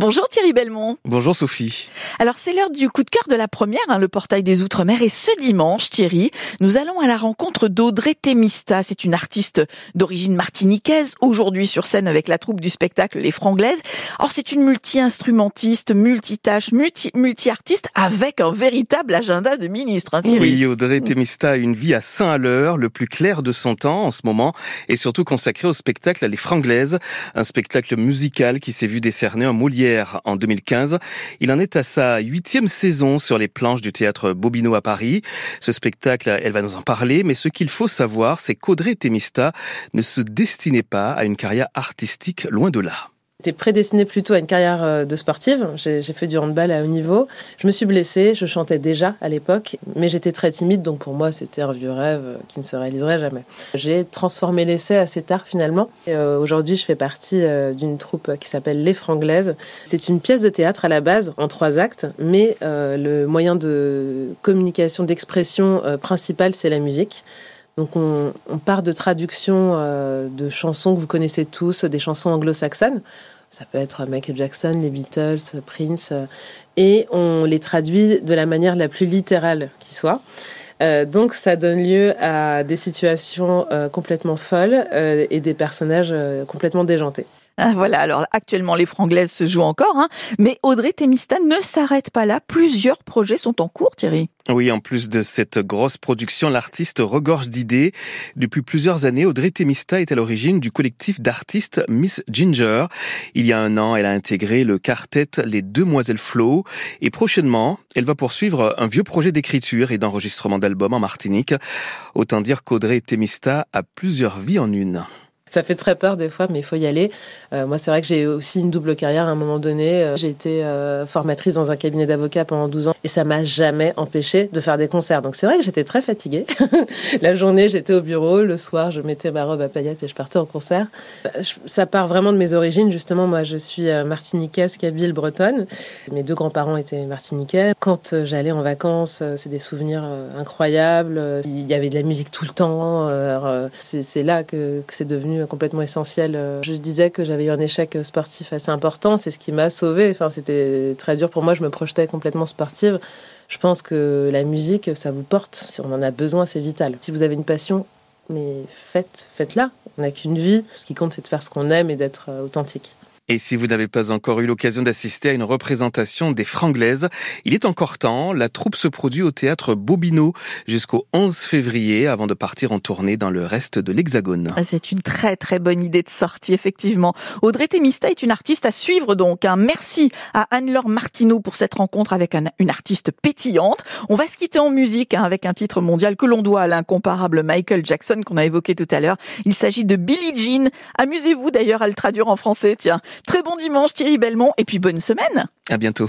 Bonjour Thierry Belmont. Bonjour Sophie. Alors c'est l'heure du coup de cœur de la première, hein, le portail des Outre-mer. Et ce dimanche, Thierry, nous allons à la rencontre d'Audrey Temista. C'est une artiste d'origine martiniquaise, aujourd'hui sur scène avec la troupe du spectacle Les Franglaises. Or c'est une multi-instrumentiste, multitâche, multi-artiste avec un véritable agenda de ministre, hein, Thierry. Oui, Audrey Temista a une vie à saint à l'heure, le plus clair de son temps en ce moment, et surtout consacré au spectacle Les Franglaises, un spectacle musical qui s'est vu décerner un Molière en 2015. Il en est à sa huitième saison sur les planches du théâtre Bobino à Paris. Ce spectacle, elle va nous en parler, mais ce qu'il faut savoir, c'est qu'Audrey Temista ne se destinait pas à une carrière artistique loin de là. J'étais prédestinée plutôt à une carrière euh, de sportive. J'ai fait du handball à haut niveau. Je me suis blessée, je chantais déjà à l'époque, mais j'étais très timide, donc pour moi c'était un vieux rêve euh, qui ne se réaliserait jamais. J'ai transformé l'essai assez tard finalement. Euh, aujourd'hui je fais partie d'une troupe qui s'appelle Les Franglaises. C'est une pièce de théâtre à la base, en trois actes, mais le moyen de communication, d'expression principal c'est la musique. Donc on, part de traductions euh, de chansons que vous connaissez tous, des chansons anglo-saxonnes. Ça peut être Michael Jackson, les Beatles, Prince, euh, et on les traduit de la manière la plus littérale qui soit. Euh, donc ça donne lieu à des situations complètement folles et des personnages complètement déjantés. Ah, voilà, alors actuellement les franglaises se jouent encore, hein, mais Audrey Temista ne s'arrête pas là. Plusieurs projets sont en cours, Thierry. Oui, en plus de cette grosse production, l'artiste regorge d'idées. Depuis plusieurs années, Audrey Temista est à l'origine du collectif d'artistes Miss Ginger. Il y a un an, elle a intégré le quartet Les Demoiselles Flow et prochainement, elle va poursuivre un vieux projet d'écriture et d'enregistrement d'albums en Martinique. Autant dire qu'Audrey Temista a plusieurs vies en une. Ça fait très peur des fois, mais il faut y aller. Euh, moi, c'est vrai que j'ai aussi une double carrière à un moment donné. Euh, j'ai été euh, formatrice dans un cabinet d'avocats pendant 12 ans et ça m'a jamais empêché de faire des concerts. Donc c'est vrai que j'étais très fatiguée. La journée, j'étais au bureau. Le soir, je mettais ma robe à paillettes et je partais en concert. Ça part vraiment de mes origines. Justement, moi, je suis martiniquaise, kabyle, bretonne. Mes deux grands-parents étaient martiniquais. Quand j'allais en vacances, c'est des souvenirs incroyables. Il y avait de la musique tout le temps. C'est là que, que c'est devenu complètement essentiel. Euh, je disais que j'avais eu un échec sportif assez important, c'est ce qui m'a sauvée. Enfin, c'était très dur pour moi, je me projetais complètement sportive. Je pense que la musique, ça vous porte. On en a besoin, c'est vital. Si vous avez une passion, mais faites, faites-la. On n'a qu'une vie. Ce qui compte, c'est de faire ce qu'on aime et d'être euh, authentique. Et si vous n'avez pas encore eu l'occasion d'assister à une représentation des Franglaises, il est encore temps. La troupe se produit au théâtre Bobino jusqu'au 11 février avant de partir en tournée dans le reste de l'Hexagone. Ah, c'est une très très bonne idée de sortie, effectivement. Audrey Temista est une artiste à suivre donc. Un merci à Anne-Laure Martineau pour cette rencontre avec une artiste pétillante. On va se quitter en musique hein, avec un titre mondial que l'on doit à l'incomparable Michael Jackson qu'on a évoqué tout à l'heure. Il s'agit de Billie Jean. Amusez-vous d'ailleurs à le traduire en français, tiens. Très bon dimanche Thierry Belmont et puis bonne semaine. À bientôt.